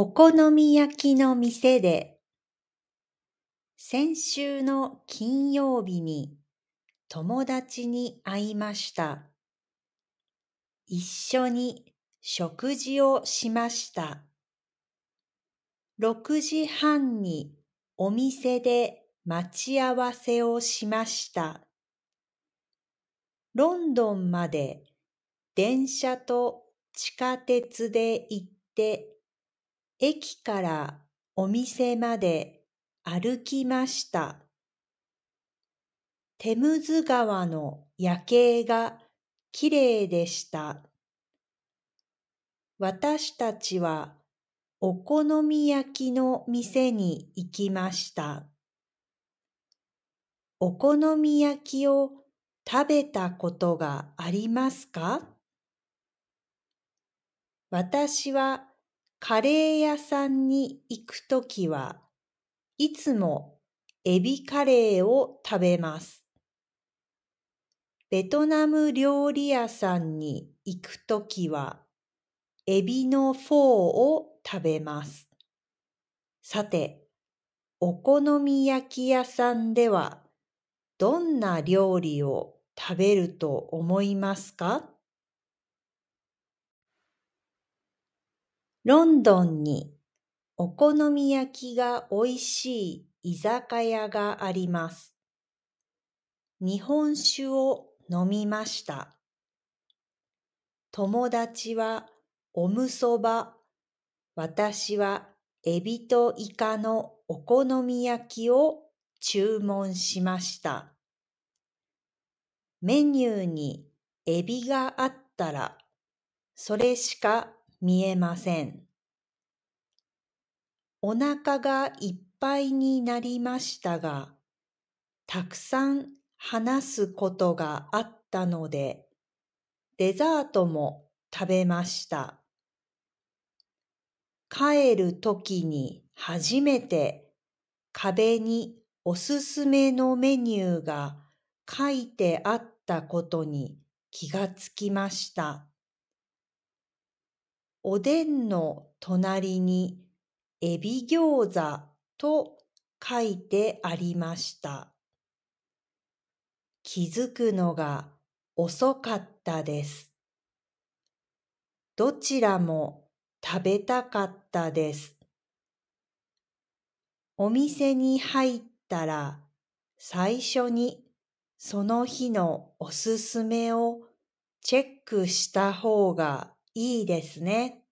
お好み焼きの店で、先週の金曜日に友達に会いました。一緒に食事をしました。6時半にお店で待ち合わせをしました。ロンドンまで電車と地下鉄で行って駅からお店まで歩きました。テムズ川の夜景がきれいでした。私たちはお好み焼きの店に行きました。お好み焼きを食べたことがありますか？私はカレー屋さんに行くときはいつもエビカレーを食べます。ベトナム料理屋さんに行くときはエビのフォーを食べます。さて、お好み焼き屋さんではどんな料理を食べると思いますか？ロンドンにお好み焼きが美味しい居酒屋があります。日本酒を飲みました。友達はおむそば、私はエビとイカのお好み焼きを注文しました。メニューにエビがあったら、それしか見えません。お腹がいっぱいになりましたが、たくさん話すことがあったので、デザートも食べました。帰るときに初めて壁におすすめのメニューが書いてあったことに気がつきました。おでんの隣にエビ餃子と書いてありました。気づくのが遅かったです。どちらも食べたかったです。お店に入ったら最初にその日のおすすめをチェックした方がいいですね。